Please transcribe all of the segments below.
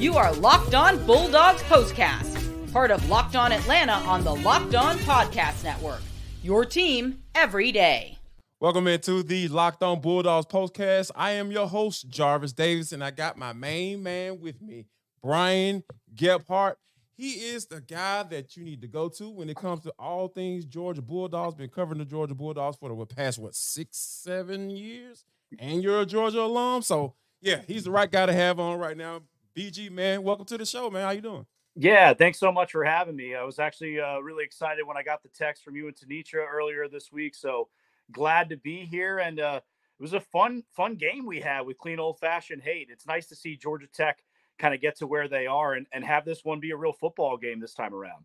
You are Locked On Bulldogs Postcast, part of Locked On Atlanta on the Locked On Podcast Network. Your team every day. Welcome into the Locked On Bulldogs Postcast. I am your host, Jarvis Davis, and I got my main man with me, Brian Gebhardt. He is the guy that you need to go to when it comes to all things Georgia Bulldogs. Been covering the Georgia Bulldogs for the past what six, seven years, and you're a Georgia alum, so yeah, he's the right guy to have on right now. BG man, welcome to the show, man. How you doing? Yeah, thanks so much for having me. I was actually uh, really excited when I got the text from you and Tenitra earlier this week. So glad to be here, and uh, it was a fun, fun game we had with clean old fashioned hate. It's nice to see Georgia Tech kind of get to where they are and, and have this one be a real football game this time around.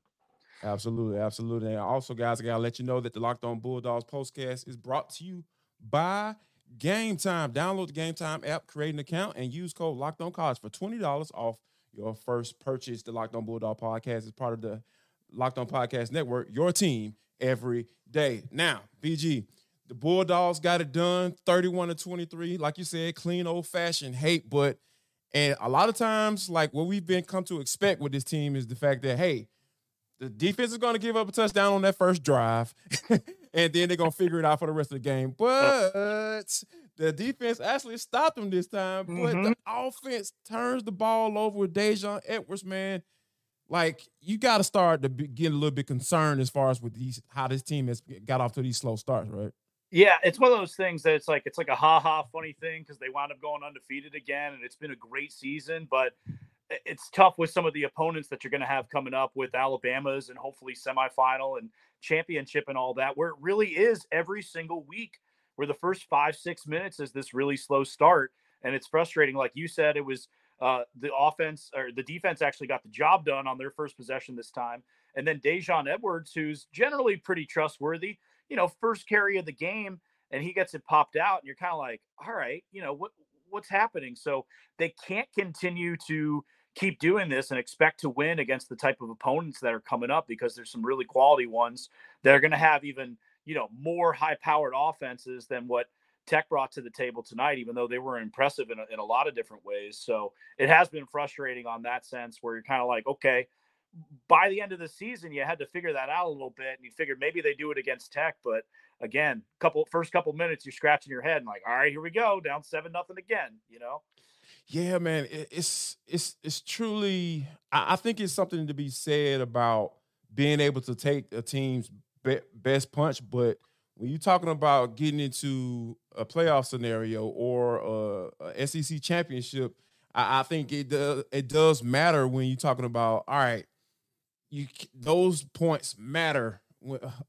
Absolutely, absolutely. And also, guys, I gotta let you know that the Locked On Bulldogs postcast is brought to you by Game Time. Download the Game Time app, create an account, and use code Locked On College for twenty dollars off your first purchase. The Locked On Bulldog podcast is part of the Locked On Podcast Network. Your team every day. Now, BG, the Bulldogs got it done, thirty-one to twenty-three. Like you said, clean old fashioned hate, but and a lot of times, like what we've been come to expect with this team is the fact that hey, the defense is going to give up a touchdown on that first drive, and then they're going to figure it out for the rest of the game. But the defense actually stopped them this time. But mm-hmm. the offense turns the ball over with Daijun Edwards, man. Like you got to start to be, get a little bit concerned as far as with these how this team has got off to these slow starts, right? Yeah, it's one of those things that it's like it's like a ha ha funny thing because they wound up going undefeated again, and it's been a great season. But it's tough with some of the opponents that you're going to have coming up with Alabama's and hopefully semifinal and championship and all that, where it really is every single week where the first five six minutes is this really slow start, and it's frustrating. Like you said, it was uh, the offense or the defense actually got the job done on their first possession this time, and then Daijun Edwards, who's generally pretty trustworthy you know, first carry of the game and he gets it popped out and you're kind of like, all right, you know, what what's happening? So they can't continue to keep doing this and expect to win against the type of opponents that are coming up because there's some really quality ones that are going to have even, you know, more high powered offenses than what Tech brought to the table tonight, even though they were impressive in a, in a lot of different ways. So it has been frustrating on that sense where you're kind of like, okay, by the end of the season, you had to figure that out a little bit, and you figured maybe they do it against Tech. But again, couple first couple minutes, you're scratching your head and like, all right, here we go, down seven nothing again. You know? Yeah, man, it's it's it's truly. I think it's something to be said about being able to take a team's best punch, but when you're talking about getting into a playoff scenario or a, a SEC championship, I, I think it does it does matter when you're talking about all right you those points matter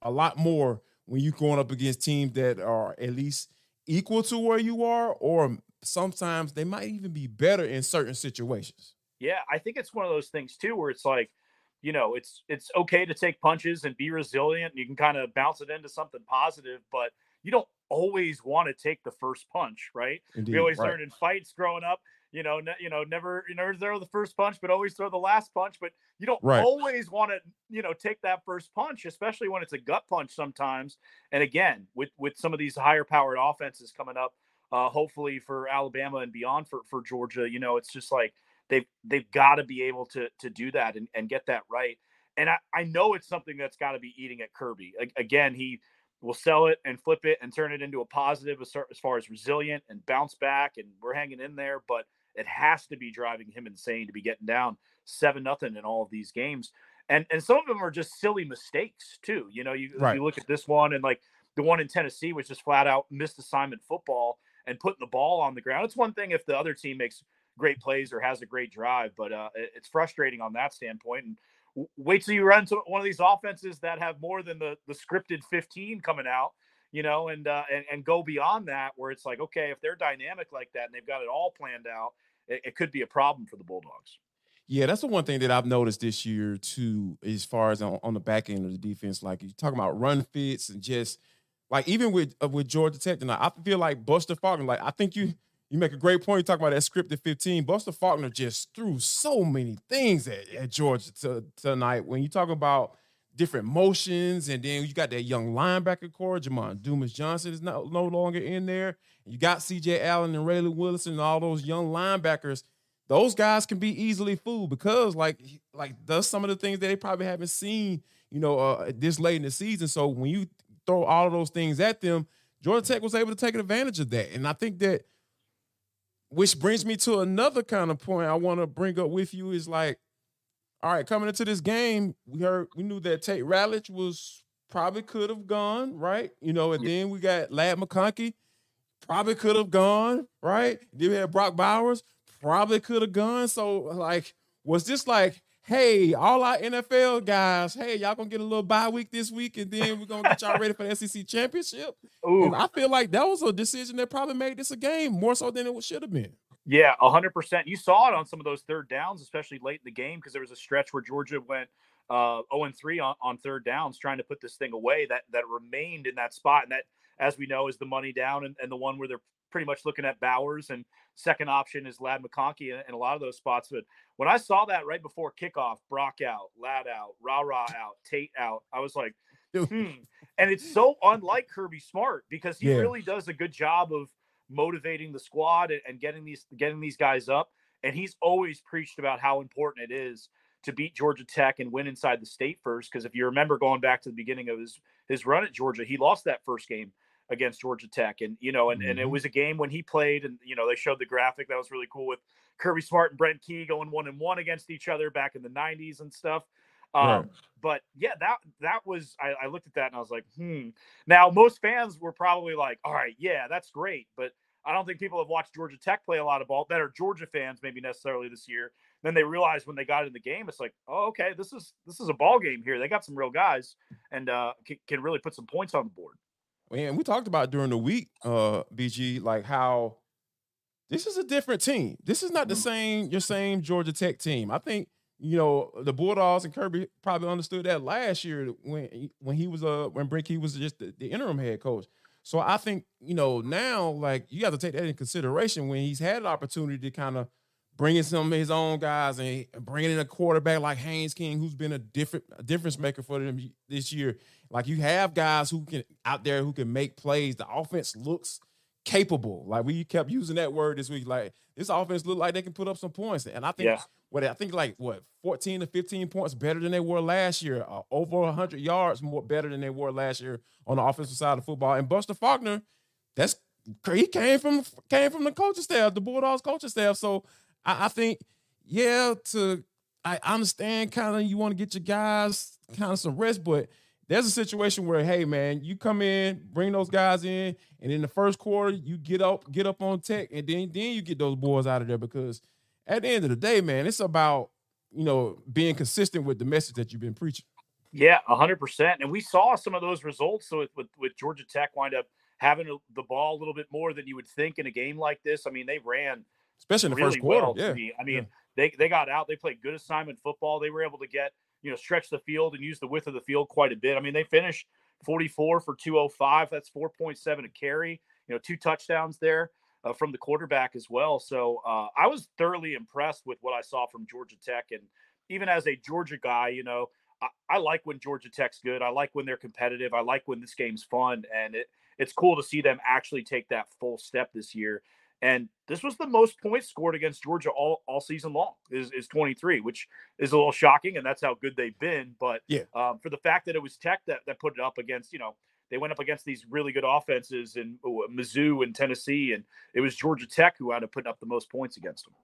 a lot more when you're going up against teams that are at least equal to where you are, or sometimes they might even be better in certain situations. Yeah, I think it's one of those things too, where it's like, you know, it's it's okay to take punches and be resilient. And you can kind of bounce it into something positive, but you don't always want to take the first punch, right? Indeed, we always right. learned in fights growing up you know, ne- you know, never, you never throw the first punch, but always throw the last punch. But you don't right. always want to, you know, take that first punch, especially when it's a gut punch sometimes. And again, with with some of these higher powered offenses coming up, uh, hopefully for Alabama and beyond for for Georgia, you know, it's just like they've they've got to be able to to do that and, and get that right. And I, I know it's something that's got to be eating at Kirby. Again, he will sell it and flip it and turn it into a positive as, as far as resilient and bounce back. And we're hanging in there, but it has to be driving him insane to be getting down seven nothing in all of these games. And and some of them are just silly mistakes too. You know, you, right. you look at this one and like the one in Tennessee was just flat out missed assignment football and putting the ball on the ground. It's one thing if the other team makes great plays or has a great drive, but uh, it's frustrating on that standpoint. And wait till you run into one of these offenses that have more than the the scripted 15 coming out you know, and, uh, and and go beyond that, where it's like, okay, if they're dynamic like that and they've got it all planned out, it, it could be a problem for the Bulldogs. Yeah, that's the one thing that I've noticed this year too, as far as on, on the back end of the defense. Like you talking about run fits and just like even with uh, with Georgia Tech tonight, I feel like Buster Faulkner. Like I think you you make a great point. You talk about that scripted 15. Buster Faulkner just threw so many things at, at Georgia to, tonight. When you talk about different motions, and then you got that young linebacker core. Jamon Dumas Johnson is no, no longer in there. You got CJ Allen and Raylen Wilson and all those young linebackers those guys can be easily fooled because like like does some of the things that they probably haven't seen, you know, uh, this late in the season. So when you throw all of those things at them, Georgia Tech was able to take advantage of that. And I think that which brings me to another kind of point I want to bring up with you is like, all right, coming into this game, we heard we knew that Tate Ratledge was probably could have gone, right? You know, and yeah. then we got Ladd McConkey, probably could have gone, right? Then we had Brock Bowers, probably could have gone. So, like, was this like, hey, all our NFL guys, hey, y'all gonna get a little bye week this week, and then we're gonna get y'all ready for the SEC championship? Ooh. And I feel like that was a decision that probably made this a game more so than it should have been. Yeah, hundred percent. You saw it on some of those third downs, especially late in the game, because there was a stretch where Georgia went uh 0 and 3 on, on third downs trying to put this thing away that that remained in that spot. And that, as we know, is the money down and, and the one where they're pretty much looking at Bowers and second option is Ladd McConkey in, in a lot of those spots. But when I saw that right before kickoff, Brock out, Ladd out, RaRa out, Tate out, I was like, hmm. And it's so unlike Kirby Smart because he yeah. really does a good job of motivating the squad and, and getting these getting these guys up. And he's always preached about how important it is to beat Georgia Tech and win inside the state first. Because if you remember going back to the beginning of his his run at Georgia, he lost that first game against Georgia Tech, and you know, and, mm-hmm. and it mm-hmm. was a game when he played, and you know, they showed the graphic that was really cool with Kirby Smart and Brent Key going one and one against each other back in the '90s and stuff. Um, right. But yeah, that that was I, I looked at that and I was like, hmm. Now most fans were probably like, all right, yeah, that's great, but I don't think people have watched Georgia Tech play a lot of ball that are Georgia fans, maybe necessarily this year. Then they realized when they got in the game, it's like, oh, okay, this is this is a ball game here. They got some real guys and uh, can, can really put some points on the board. And we talked about during the week, uh, BG, like how this is a different team. This is not the mm-hmm. same your same Georgia Tech team. I think you know the Bulldogs and Kirby probably understood that last year when when he was uh when Brent Key was just the, the interim head coach. So I think you know now like you have to take that in consideration when he's had an opportunity to kind of bringing some of his own guys and bringing in a quarterback like Haynes King, who's been a different a difference maker for them this year. Like you have guys who can out there who can make plays. The offense looks capable. Like we kept using that word this week. Like this offense look like they can put up some points. And I think yeah. what I think like what 14 to 15 points better than they were last year. Uh, over 100 yards more better than they were last year on the offensive side of football. And Buster Faulkner, that's he came from came from the coaching staff, the Bulldogs coaching staff. So I, I think, yeah, to I understand kind of you want to get your guys kind of some rest, but there's a situation where, hey man, you come in, bring those guys in, and in the first quarter, you get up, get up on tech, and then then you get those boys out of there because at the end of the day, man, it's about you know being consistent with the message that you've been preaching. Yeah, hundred percent. And we saw some of those results. So with, with, with Georgia Tech wind up having the ball a little bit more than you would think in a game like this. I mean, they ran especially in the really first quarter. Well yeah. Me. I mean, yeah. they they got out. They played good assignment football. They were able to get you know stretch the field and use the width of the field quite a bit. I mean, they finished 44 for 205. That's 4.7 a carry. You know, two touchdowns there. Uh, from the quarterback as well. So uh, I was thoroughly impressed with what I saw from Georgia Tech. And even as a Georgia guy, you know, I, I, like when Georgia Tech's good. I like when they're competitive. I like when this game's fun. And it, it's cool to see them actually take that full step this year. And this was the most points scored against Georgia all, all season long is, is 23, which is a little shocking. And that's how good they've been. But yeah, um, for the fact that it was Tech that, that put it up against, you know, they went up against these really good offenses in Mizzou and Tennessee, and it was Georgia Tech who wound up putting up the most points against them.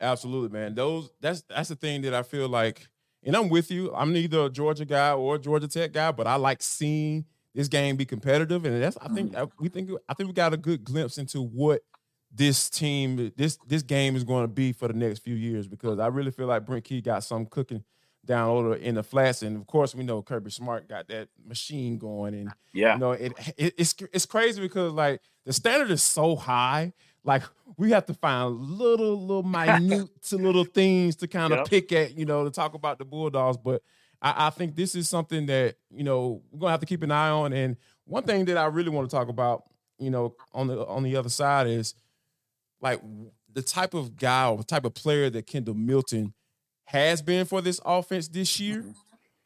Absolutely, man. Those that's that's the thing that I feel like, and I'm with you. I'm neither a Georgia guy or a Georgia Tech guy, but I like seeing this game be competitive, and that's I think mm. we think I think we got a good glimpse into what this team, this this game is going to be for the next few years because I really feel like Brent Key got some cooking down over in the flats, and of course we know Kirby Smart got that machine going, and yeah, you know it, it it's it's crazy because like the standard is so high, like we have to find little little minute to little things to kind of yep. pick at, you know, to talk about the Bulldogs, but. I, I think this is something that you know we're gonna have to keep an eye on. And one thing that I really want to talk about, you know, on the on the other side is like the type of guy or the type of player that Kendall Milton has been for this offense this year. Mm-hmm.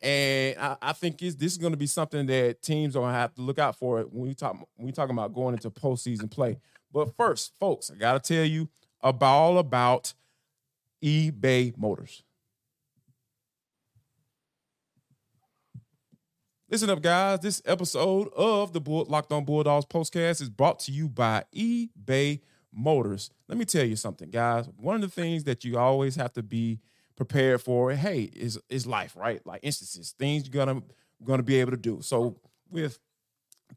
And I, I think this is going to be something that teams are going to have to look out for when we talk when we talking about going into postseason play. But first, folks, I got to tell you about all about eBay Motors. Listen up, guys. This episode of the Bull- Locked On Bulldogs postcast is brought to you by eBay Motors. Let me tell you something, guys. One of the things that you always have to be prepared for, hey, is is life, right? Like instances, things you're gonna gonna be able to do. So with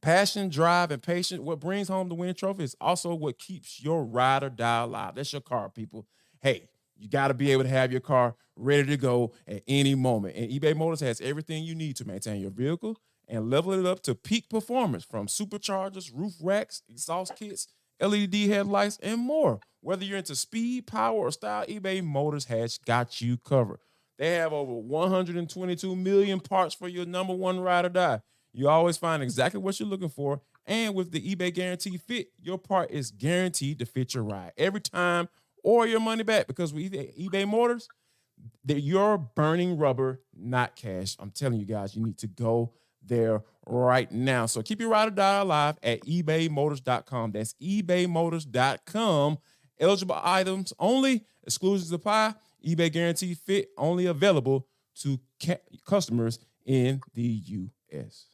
passion, drive, and patience, what brings home the win trophy is also what keeps your ride or die alive. That's your car, people. Hey, you got to be able to have your car ready to go at any moment. And eBay Motors has everything you need to maintain your vehicle and level it up to peak performance from superchargers, roof racks, exhaust kits, LED headlights, and more. Whether you're into speed, power, or style, eBay Motors has got you covered. They have over 122 million parts for your number one ride or die. You always find exactly what you're looking for. And with the eBay Guarantee Fit, your part is guaranteed to fit your ride every time or your money back because with eBay Motors, you're burning rubber, not cash. I'm telling you guys, you need to go there right now. So keep your ride or die alive at ebaymotors.com. That's ebaymotors.com. Eligible items only, exclusions apply. eBay guarantee fit only available to ca- customers in the U.S.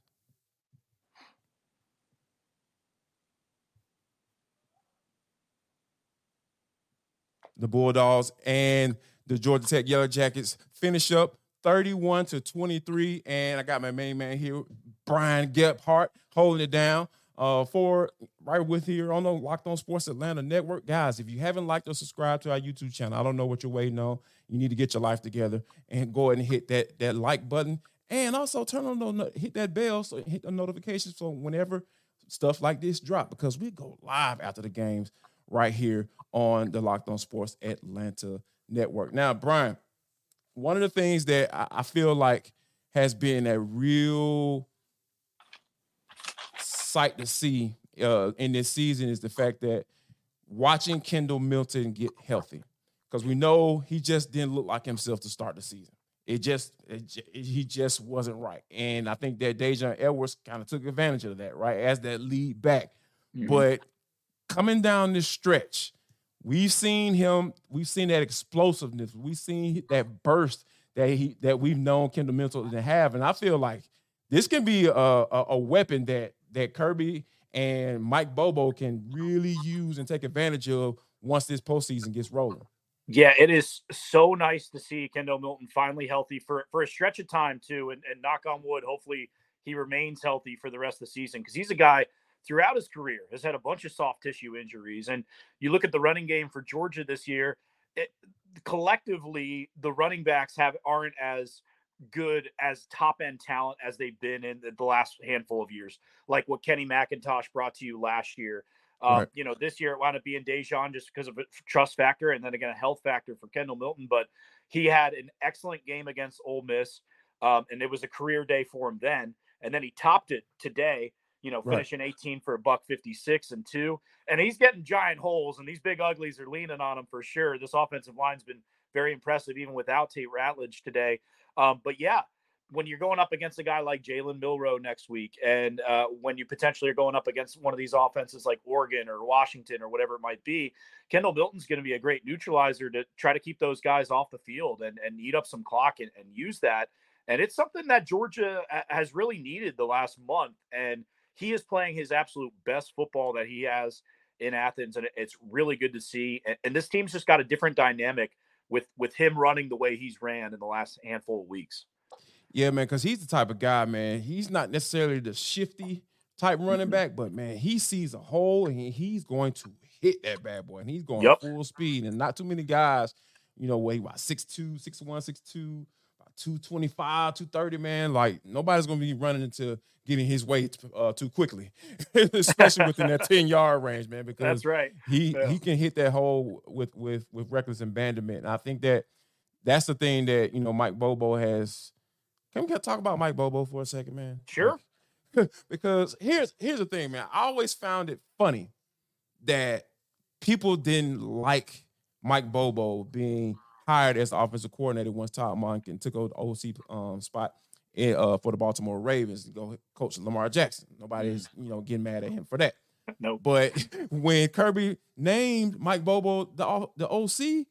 The Bulldogs and the Georgia Tech Yellow Jackets finish up 31 to 23. And I got my main man here, Brian Gebhardt, holding it down uh, for right with here on the Locked On Sports Atlanta Network. Guys, if you haven't liked or subscribed to our YouTube channel, I don't know what you're waiting on. You need to get your life together and go ahead and hit that, that like button. And also turn on the hit that bell so hit the notifications so whenever stuff like this drop because we go live after the games right here on the Locked On Sports Atlanta Network. Now, Brian, one of the things that I, I feel like has been a real sight to see uh, in this season is the fact that watching Kendall Milton get healthy because we know he just didn't look like himself to start the season. It just, it, he just wasn't right, and I think that Daijun Edwards kind of took advantage of that, right, as that lead back. Mm-hmm. But coming down this stretch, we've seen him, we've seen that explosiveness, we've seen that burst that he that we've known Kendall Milton to have, and I feel like this can be a, a, a weapon that that Kirby and Mike Bobo can really use and take advantage of once this postseason gets rolling. Yeah, it is so nice to see Kendall Milton finally healthy for for a stretch of time too, and, and knock on wood, hopefully he remains healthy for the rest of the season because he's a guy throughout his career has had a bunch of soft tissue injuries. And you look at the running game for Georgia this year, it, collectively the running backs have aren't as good as top end talent as they've been in the last handful of years, like what Kenny McIntosh brought to you last year. Uh, right. You know, this year it wound up being Daijun just because of a trust factor and then again a health factor for Kendall Milton. But he had an excellent game against Ole Miss, um, and it was a career day for him then. And then he topped it today, you know, finishing right. 18 for a buck 56 and two. And he's getting giant holes, and these big uglies are leaning on him for sure. This offensive line's been very impressive, even without Tate Ratledge today. Um, but yeah, when you're going up against a guy like Jalen Milrow next week, and uh, when you potentially are going up against one of these offenses like Oregon or Washington or whatever it might be, Kendall Milton's going to be a great neutralizer to try to keep those guys off the field and, and eat up some clock and, and use that. And it's something that Georgia has really needed the last month. And he is playing his absolute best football that he has in Athens, and it's really good to see. And, and this team's just got a different dynamic with with him running the way he's ran in the last handful of weeks. Yeah, man, because he's the type of guy, man. He's not necessarily the shifty type running mm-hmm. back, but man, he sees a hole and he's going to hit that bad boy, and he's going yep. full speed. And not too many guys, you know, weigh about 6'2", 6'1", 6'2", 225, 230, man. Like nobody's gonna be running into getting his weight uh, too quickly, especially within that 10 yard range, man. Because that's right. He yeah. he can hit that hole with with with reckless abandonment. And I think that that's the thing that you know Mike Bobo has. Can we talk about Mike Bobo for a second, man? Sure. because here's here's the thing, man. I always found it funny that people didn't like Mike Bobo being hired as the offensive coordinator once Todd Monken took over the OC um, spot in, uh, for the Baltimore Ravens to go coach Lamar Jackson. Nobody's you know getting mad at him for that. No, but when Kirby named Mike Bobo the the OC,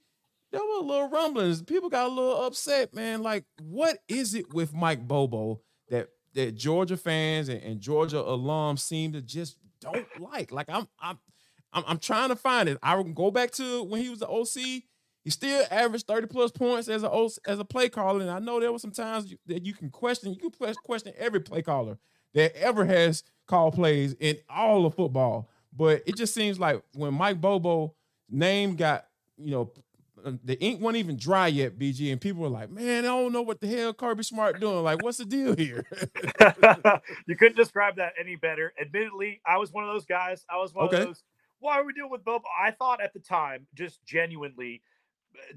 there were a little rumblings. People got a little upset, man. Like, what is it with Mike Bobo that that Georgia fans and, and Georgia alums seem to just don't like? Like, I'm I'm I'm, I'm trying to find it. I go back to when he was the OC. He still averaged 30 plus points as a as a play caller. And I know there were some times that you can question, you can question every play caller that ever has called plays in all of football. But it just seems like when Mike Bobo name got, you know, uh, the ink wasn't even dry yet, BG, and people were like, "Man, I don't know what the hell Kirby Smart doing. Like, what's the deal here?" you couldn't describe that any better. Admittedly, I was one of those guys. I was one okay. of those. Why are we dealing with Bobo? I thought at the time, just genuinely,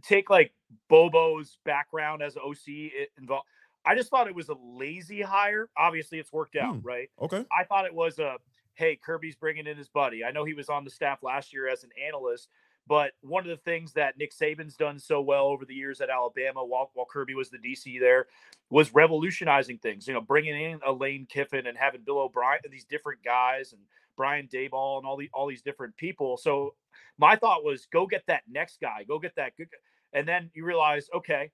take like Bobo's background as OC involved. I just thought it was a lazy hire. Obviously, it's worked out, hmm. right? Okay. I thought it was a hey, Kirby's bringing in his buddy. I know he was on the staff last year as an analyst, but one of the things that Nick Saban's done so well over the years at Alabama, while, while Kirby was the DC there, was revolutionizing things. You know, bringing in a Lane Kiffin and having Bill O'Brien and these different guys and Brian Daboll and all the all these different people. So my thought was, go get that next guy, go get that good. And then you realize, okay,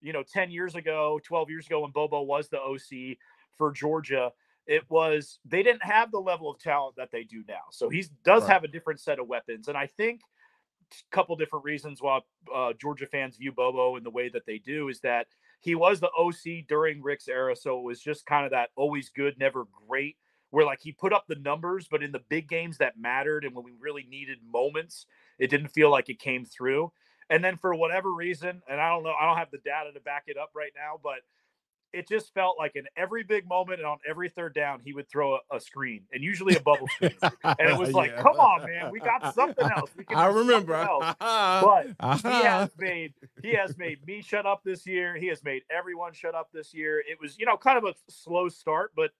you know, ten years ago, twelve years ago, when Bobo was the OC for Georgia, it was they didn't have the level of talent that they do now. So he does right. have a different set of weapons, and I think a couple different reasons why uh, Georgia fans view Bobo in the way that they do is that he was the OC during Richt's era, so it was just kind of that always good, never great, where like he put up the numbers, but in the big games that mattered and when we really needed moments, it didn't feel like it came through. And then for whatever reason, and I don't know, I don't have the data to back it up right now, but it just felt like in every big moment and on every third down, he would throw a, a screen and usually a bubble screen. and it was like, yeah. come on, man, we got something else. We can I remember. Else. but he has uh-huh. made he has made me shut up this year. He has made everyone shut up this year. It was, you know, kind of a slow start, but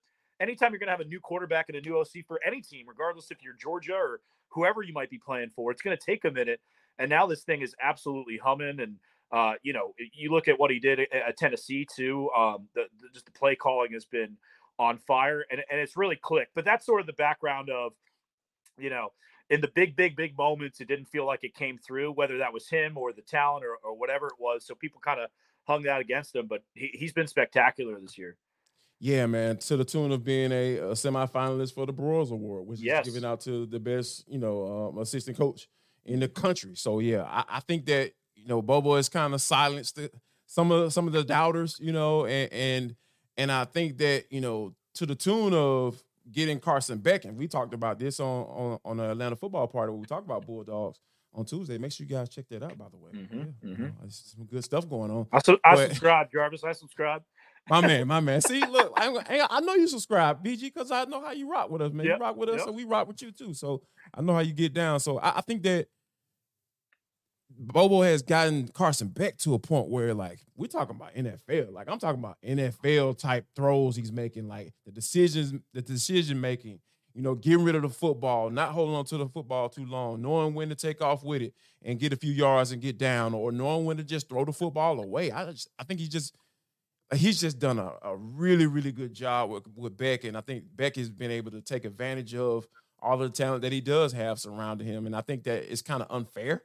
anytime you're gonna have a new quarterback and a new OC for any team, regardless if you're Georgia or whoever you might be playing for, it's gonna take a minute. And now this thing is absolutely humming and uh, you know, you look at what he did at, Tennessee too. Um, the, the, just the play calling has been on fire, and and it's really clicked. But that's sort of the background of, you know, in the big, big, big moments, it didn't feel like it came through, whether that was him or the talent or, or whatever it was. So people kind of hung that against him, but he, he's been spectacular this year. Yeah, man, to the tune of being a, a semifinalist for the Broyles Award, which yes. is given out to the best, you know, um, assistant coach in the country. So yeah, I, I think that you know, Bobo has kind of silenced some of some of the doubters, you know, and and and I think that you know to the tune of getting Carson Beck, and we talked about this on on, on the Atlanta football party when we talked about Bulldogs on Tuesday. Make sure you guys check that out. By the way, mm-hmm, yeah, mm-hmm. You know, some good stuff going on. I, su- I but, subscribe, Jarvis. I subscribe. My man, my man. See, look, I, I know you subscribe, BG, because I know how you rock with us, man. Yep, you rock with us, yep. so we rock with you too. So I know how you get down. So I, I think that Bobo has gotten Carson Beck to a point where, like, we're talking about NFL. Like, I'm talking about NFL type throws he's making, like the decisions, the decision making, you know, getting rid of the football, not holding on to the football too long, knowing when to take off with it and get a few yards and get down, or knowing when to just throw the football away. I just, I think he just he's just done a, a really, really good job with, with Beck. And I think Beck has been able to take advantage of all the talent that he does have surrounding him. And I think that it's kind of unfair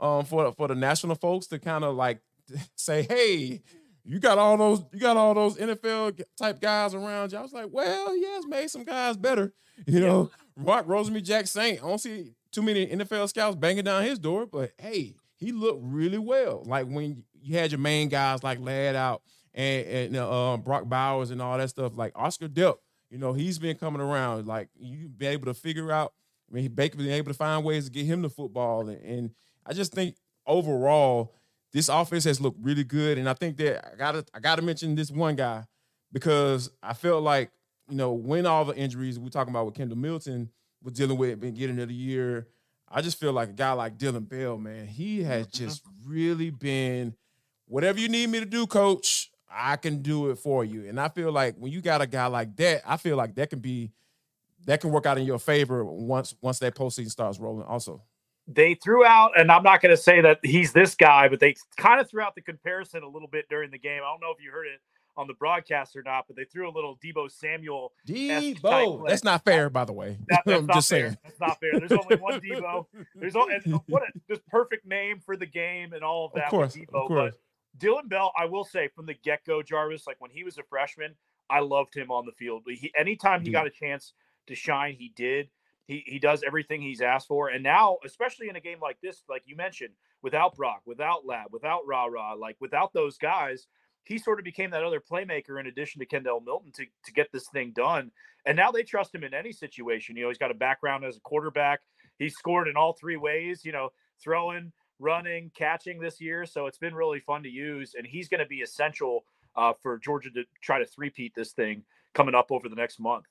um, for for the national folks to kind of like say, "Hey, you got all those you got all those NFL type guys around you." I was like, "Well, he has made some guys better." You know, Rock Jack Saint. I don't see too many NFL scouts banging down his door, but hey, he looked really well. Like when you had your main guys like laid out and, and uh, Brock Bowers and all that stuff, like Oscar Delp. You know, he's been coming around. Like you've been able to figure out. I mean, basically been able to find ways to get him the football and, and I just think overall this offense has looked really good, and I think that I gotta I gotta mention this one guy because I felt like you know when all the injuries we're talking about with Kendall Milton was dealing with beginning of the year. I just feel like a guy like Dillon Bell, man, he has mm-hmm. just really been whatever you need me to do, coach. I can do it for you. And I feel like when you got a guy like that, I feel like that can be that can work out in your favor once once that postseason starts rolling. Also, they threw out, and I'm not going to say that he's this guy, but they kind of threw out the comparison a little bit during the game. I don't know if you heard it on the broadcast or not, but they threw a little Deebo Samuel. Deebo, that's not fair, by the way. That, that's I'm not just fair. saying. That's not fair. There's only one Deebo. There's only what a just perfect name for the game and all of that. Of course, Deebo. Of course. But Dillon Bell, I will say from the get go, Jarvis, like when he was a freshman, I loved him on the field. He, anytime he Dude. got a chance to shine, he did. He, he does everything he's asked for. And now, especially in a game like this, like you mentioned, without Brock, without Ladd, without RaRa, like without those guys, he sort of became that other playmaker in addition to Kendall Milton to, to get this thing done. And now they trust him in any situation. You know, he's got a background as a quarterback. He scored in all three ways, you know, throwing, running, catching this year. So it's been really fun to use. And he's going to be essential uh, for Georgia to try to threepeat this thing coming up over the next month.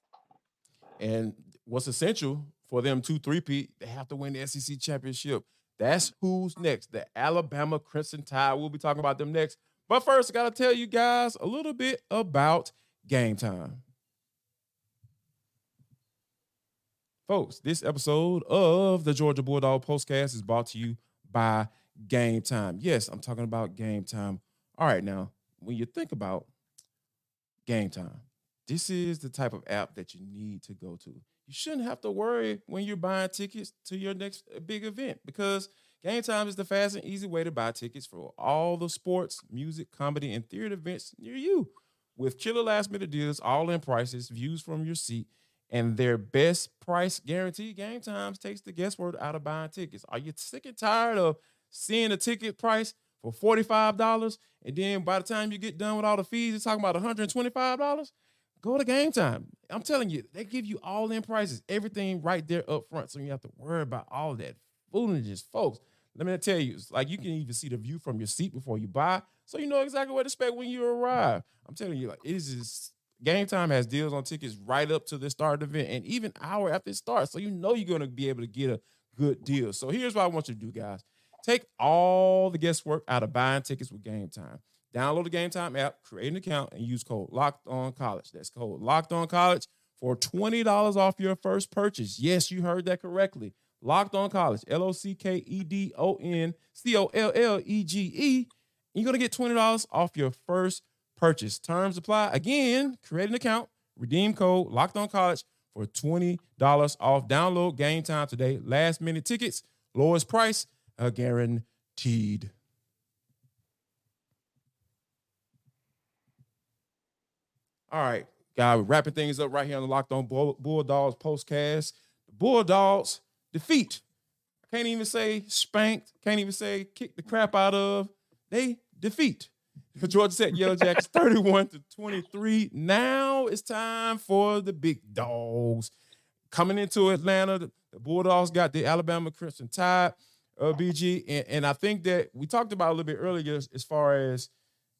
And what's essential for them to threepeat, they have to win the SEC championship. That's who's next. The Alabama Crimson Tide. We'll be talking about them next. But first, I got to tell you guys a little bit about game time. Folks, this episode of the Georgia Bulldog Postcast is brought to you by Game Time. Yes, I'm talking about Game Time. All right, now, when you think about Game Time, this is the type of app that you need to go to. You shouldn't have to worry when you're buying tickets to your next uh, big event because Game Time is the fast and easy way to buy tickets for all the sports, music, comedy, and theater events near you. With killer last minute deals, all in prices, views from your seat, and their best price guarantee, Game Times takes the guesswork out of buying tickets. Are you sick and tired of seeing a ticket price for $45 and then by the time you get done with all the fees, it's talking about $125? Go to game time. I'm telling you, they give you all in prices, everything right there up front. So you have to worry about all that foolishness, folks. Let me tell you, it's like you can even see the view from your seat before you buy, so you know exactly what to expect when you arrive. I'm telling you, like it is game time has deals on tickets right up to the start of the event and even hour after it starts. So you know you're gonna be able to get a good deal. So here's what I want you to do, guys. Take all the guesswork out of buying tickets with Game Time. Download the Game Time app, create an account, and use code Locked On College. That's code Locked On College for twenty dollars off your first purchase. Yes, you heard that correctly. Locked On College, L O C K E D O N C O L L E G E. You're gonna get twenty dollars off your first purchase. Terms apply. Again, create an account, redeem code Locked On College for twenty dollars off. Download Game Time today. Last minute tickets, lowest price, uh, guaranteed. All right, guy, we're wrapping things up right here on the Locked On Bulldogs postcast. The Bulldogs defeat. I can't even say spanked. Can't even say kick the crap out of. They defeat. Georgia Tech Yellow Jackets 31 to 23. Now it's time for the big dogs. Coming into Atlanta, the, Bulldogs got the Alabama Crimson Tide, uh, BG. And, and I think that we talked about a little bit earlier as, as far as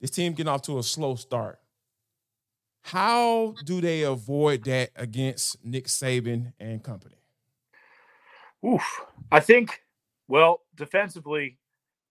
this team getting off to a slow start. How do they avoid that against Nick Saban and company? Oof. I think, well, defensively,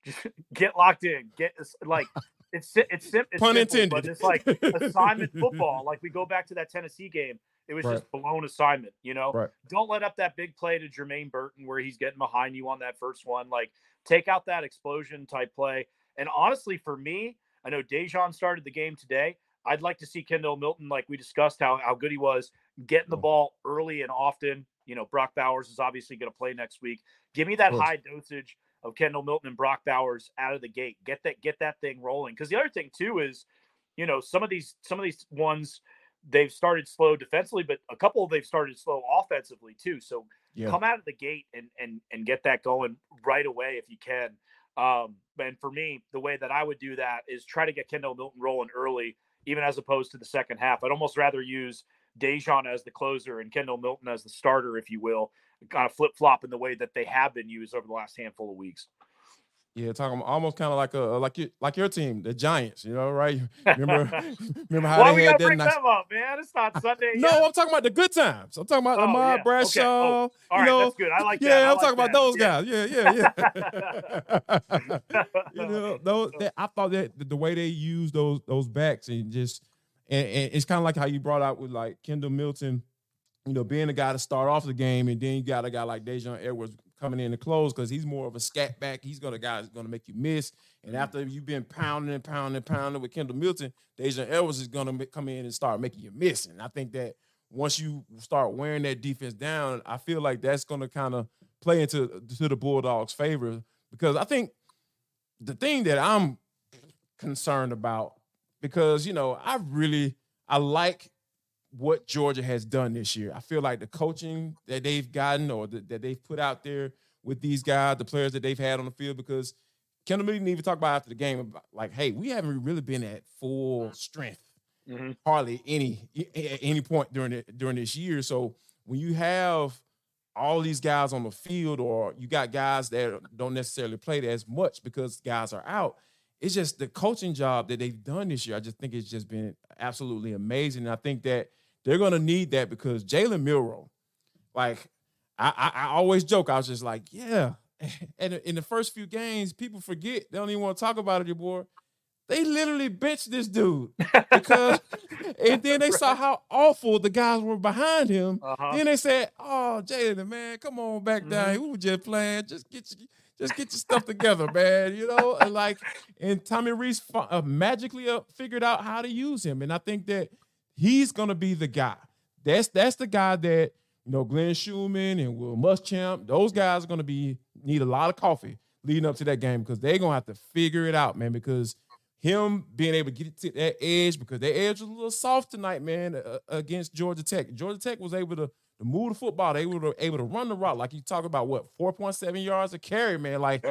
get locked in. Get like it's it's, it's pun simple, intended, but it's like assignment football. Like we go back to that Tennessee game. It was right. just blown assignment, you know. Right. Don't let up that big play to Jermaine Burton where he's getting behind you on that first one. Like take out that explosion type play. And honestly, for me, I know Daijun started the game today. I'd like to see Kendall Milton, like we discussed, how how good he was getting the mm. ball early and often. You know, Brock Bowers is obviously going to play next week. Give me that high dosage of Kendall Milton and Brock Bowers out of the gate. Get that get that thing rolling. Because the other thing too is, you know, some of these some of these ones they've started slow defensively, but a couple they've started slow offensively too. So yeah. come out of the gate and and and get that going right away if you can. Um, and for me, the way that I would do that is try to get Kendall Milton rolling early even as opposed to the second half. I'd almost rather use Daijun as the closer and Kendall Milton as the starter, if you will, kind of flip flop in the way that they have been used over the last handful of weeks. Yeah, talking almost kind of like a like your like your team, the Giants. You know, right? Remember, remember how Why they we had that bring nice... them up, man? It's not Sunday. no, I'm talking about the good times. I'm talking about oh, Ahmad yeah. Bradshaw. Okay. Oh, all right, know, that's good. I like yeah, that. I'm like talking that. about those yeah. guys. Yeah, yeah, yeah. you know, those. That, I thought that the way they use those those backs and just and, and it's kind of like how you brought out with like Kendall Milton, you know, being the guy to start off the game, and then you got a guy like Daijun Edwards coming in to close because he's more of a scat back. He's gonna guy that's gonna make you miss. And Mm-hmm. after you've been pounding and pounding and pounding with Kendall Milton, Daijun Edwards is gonna come in and start making you miss. And I think that once you start wearing that defense down, I feel like that's gonna kind of play into to the Bulldogs' favor because I think the thing that I'm concerned about because you know I really I like what Georgia has done this year. I feel like the coaching that they've gotten or the, that they've put out there with these guys, the players that they've had on the field, because Kendall didn't even talk about after the game about like, hey, we haven't really been at full strength Mhm. hardly any at any point during it during this year. So when you have all these guys on the field, or you got guys that don't necessarily play as much because guys are out, it's just the coaching job that they've done this year. I just think it's just been absolutely amazing. And I think that they're gonna need that because Jalen Milrow, like I, I, I always joke, I was just like, yeah. And in the first few games, people forget they don't even want to talk about it anymore. They literally benched this dude because, and then they saw how awful the guys were behind him. Uh-huh. Then they said, "Oh, Jalen, man, come on back down. here. We were just playing. Just get your, just get your stuff together, man. You know." And like, and Tommy Rees uh, magically uh, figured out how to use him, and I think that he's gonna be the guy. That's that's the guy that you know Glenn Schumann and Will Muschamp. Those guys are gonna be need a lot of coffee leading up to that game because they're gonna have to figure it out, man. Because him being able to get to that edge because their edge was a little soft tonight, man, uh, against Georgia Tech. Georgia Tech was able to, to move the football. They were able to run the route. Like you talk about what, 4.7 yards a carry, man. Like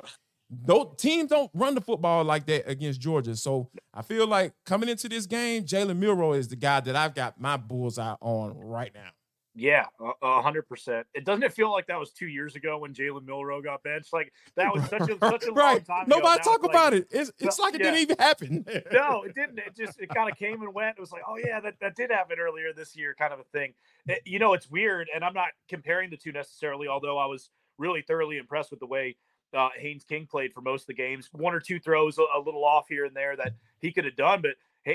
those teams don't run the football like that against Georgia. So I feel like coming into this game, Jalen Milrow is the guy that I've got my bullseye on right now. Yeah, a- hundred percent. It doesn't it feel like that was two years ago when Jalen Milrow got benched? Like that was such a such a long time ago. Nobody Now talk it's like- about it. It's, it's like it yeah. didn't even happen. no, it didn't. It just it kind of came and went. It was like, oh yeah, that, that did happen earlier this year, kind of a thing. It- you know, it's weird, and I'm not comparing the two necessarily. Although I was really thoroughly impressed with the way uh, Haynes King played for most of the games. One or two throws a, a little off here and there that he could have done, but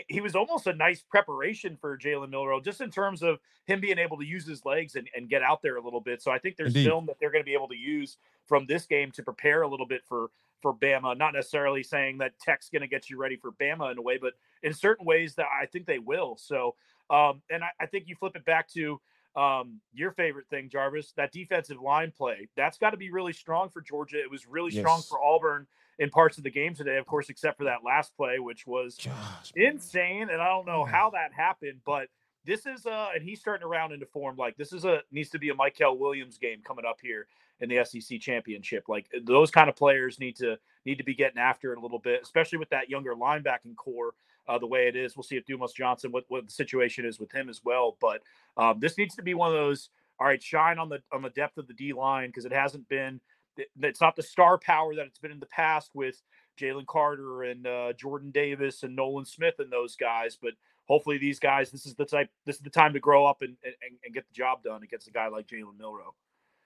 he, was almost a nice preparation for Jalen Milrow, just in terms of him being able to use his legs and, and get out there a little bit. So I think there's Indeed. film that they're going to be able to use from this game to prepare a little bit for for Bama. Not necessarily saying that Tech's going to get you ready for Bama in a way, but in certain ways that I think they will. So, um, and I, I think you flip it back to um, your favorite thing, Jarvis, that defensive line play. That's got to be really strong for Georgia. It was really strong for Auburn in parts of the game today, of course, except for that last play, which was Gosh, insane. And I don't know how that happened, but this is uh and he's starting to round into form. Like this is a needs to be a Michael Williams game coming up here in the SEC championship. Like those kind of players need to need to be getting after it a little bit, especially with that younger linebacking core. Uh, the way it is, we'll see if Dumas Johnson what, what the situation is with him as well. But um, this needs to be one of those. All right, shine on the on the depth of the D line because it hasn't been. It- It's not the star power that it's been in the past with Jalen Carter and uh, Jordan Davis and Nolan Smith and those guys. But hopefully, these guys, this is the type, this is the time to grow up and and, and get the job done against a guy like Jalen Milrow.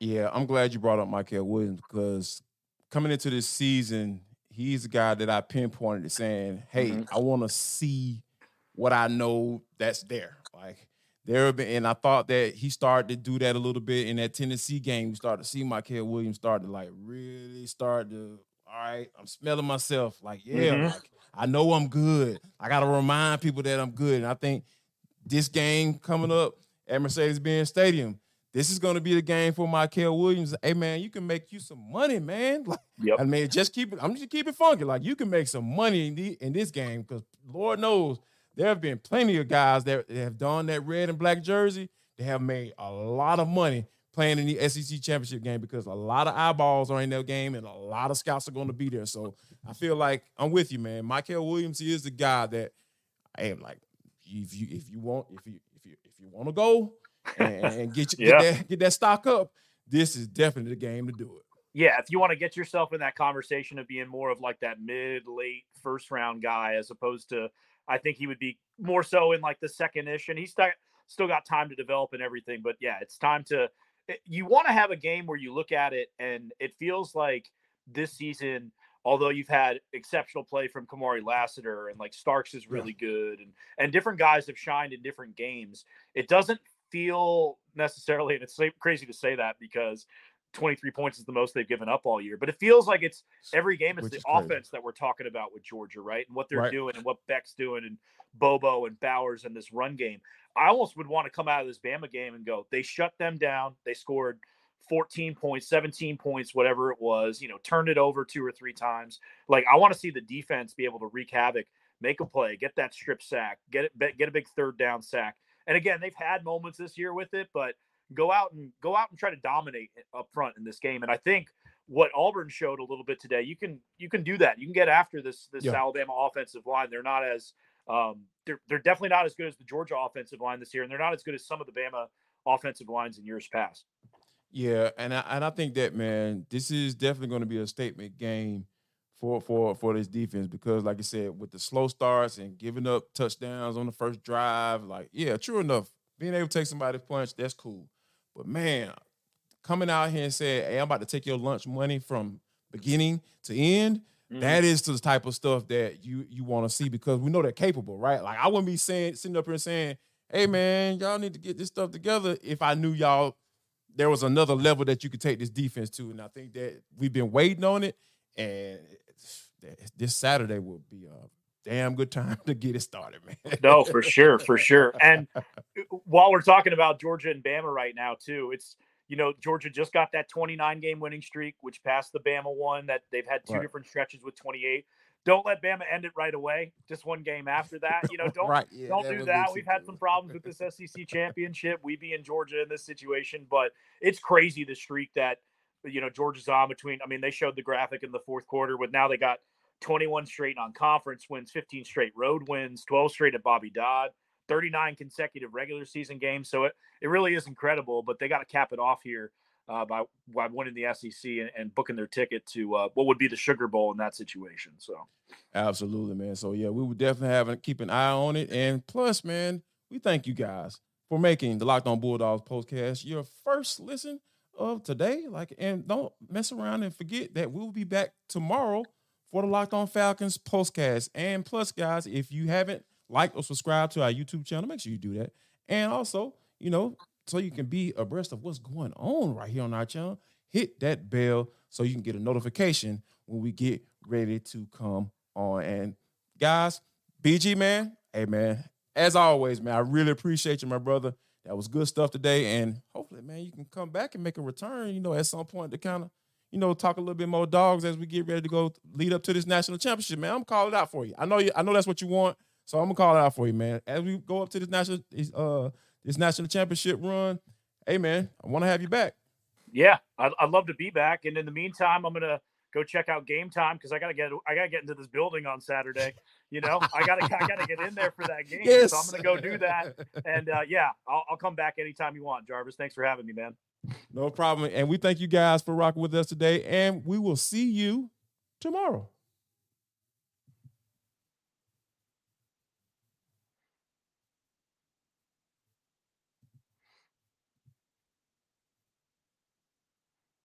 Yeah, I'm glad you brought up Michael Williams because coming into this season, he's the guy that I pinpointed to saying, "Hey, Mhm. I want to see what I know that's there." Like there have been, and I thought that he started to do that a little bit in that Tennessee game. We started to see Michael Williams start to like really start to. All right, I'm smelling myself. Like, yeah, Mhm. like, I know I'm good. I got to remind people that I'm good. And I think this game coming up at Mercedes-Benz Stadium, this is going to be the game for Michael Williams. Hey man, you can make you some money, man. Like, Yep. I mean, just keep it. I'm just keep it funky. Like you can make some money in, the, in this game because Lord knows there have been plenty of guys that have done that red and black jersey. They have made a lot of money playing in the SEC championship game because a lot of eyeballs are in that game and a lot of scouts are going to be there. So I feel like I'm with you, man. Michael Williams is the guy that I am like. If you if you want if you if you if you want to go and, and get, you, Yeah. get that get that stock up, this is definitely the game to do it. yeah, if you want to get yourself in that conversation of being more of like that mid late first round guy, as opposed to, I think he would be more so in like the second ish, and he's still still got time to develop and everything. But yeah, it's time to. it- You want to have a game where you look at it and it feels like this season. Although you've had exceptional play from Kamari Lassiter and like Starks is really good and and different guys have shined in different games, it doesn't feel necessarily, and it's crazy to say that because 23 points is the most they've given up all year. But it feels like it's every game. It's Which the is crazy. offense that we're talking about with Georgia, right? And what they're Right. doing and what Beck's doing and Bobo and Bowers and this run game. I almost would want to come out of this Bama game and go, they shut them down. They scored 14 points, 17 points, whatever it was, you know, turned it over two or three times. Like I want to see the defense be able to wreak havoc, make a play, get that strip sack, get it, get a big third down sack. And again, they've had moments this year with it, but go out and go out and try to dominate up front in this game. And I think what Auburn showed a little bit today, you can you can do that. You can get after this this Yeah. Alabama offensive line. They're not as um, they're they're definitely not as good as the Georgia offensive line this year, and they're not as good as some of the Bama offensive lines in years past. Yeah, and I, and I think that man, this is definitely going to be a statement game for for for this defense because, like I said, with the slow starts and giving up touchdowns on the first drive, like yeah, true enough, being able to take somebody's punch, that's cool. But man, coming out here and saying, "Hey, I'm about to take your lunch money from beginning to end," Mhm. that is the type of stuff that you you want to see because we know they're capable, right? Like I wouldn't be saying sitting up here and saying, "Hey, man, y'all need to get this stuff together." If I knew y'all there was another level that you could take this defense to, and I think that we've been waiting on it, and this Saturday will be a damn good time to get it started, man. no, for sure, for sure. And uh, while we're talking about Georgia and Bama right now, too, it's you know Georgia just got that 29 game winning streak, which passed the Bama one. That they've had two Right. different stretches with 28. Don't let Bama end it right away. Just one game after that. You know, don't right, yeah, don't that do that. We've had some problems with this SEC championship. We'd be in Georgia in this situation, but it's crazy the streak that you know Georgia's on between. I mean, they showed the graphic in the fourth quarter, with now they got 21 straight on conference wins, 15 straight road wins, 12 straight at Bobby Dodd, 39 consecutive regular season games. So it, it really is incredible, but they got to cap it off here uh, by, by winning the SEC and, and booking their ticket to uh, what would be the Sugar Bowl in that situation. So Absolutely, man. So yeah, we would definitely have a, keep an eye on it. And plus, man, we thank you guys for making the Locked On Bulldogs podcast your first listen of today. Like, and don't mess around and forget that we'll be back tomorrow for the Locked On Falcons postcast. And plus, guys, if you haven't liked or subscribed to our YouTube channel, make sure you do that. And also, you know, so you can be abreast of what's going on right here on our channel, hit that bell so you can get a notification when we get ready to come on. And guys, BG man, hey man, as always, man, I really appreciate you, my brother. That was good stuff today, and hopefully, man, you can come back and make a return. You know, at some point to kind of, you know, talk a little bit more dogs as we get ready to go lead up to this national championship, man. I'm calling it out for you. I know you. I know that's what you want, so I'm gonna call it out for you, man. As we go up to this national, uh, this national championship run, hey, man, I want to have you back. yeah, I'd, I'd love to be back. And in the meantime, I'm gonna go check out Gametime because I gotta get I gotta get into this building on Saturday. You know, I gotta I gotta get in there for that game. So I'm gonna go do that. And uh, yeah, I'll, I'll come back anytime you want, Jarvis. Thanks for having me, man. No problem. And we thank you guys for rocking with us today. And we will see you tomorrow.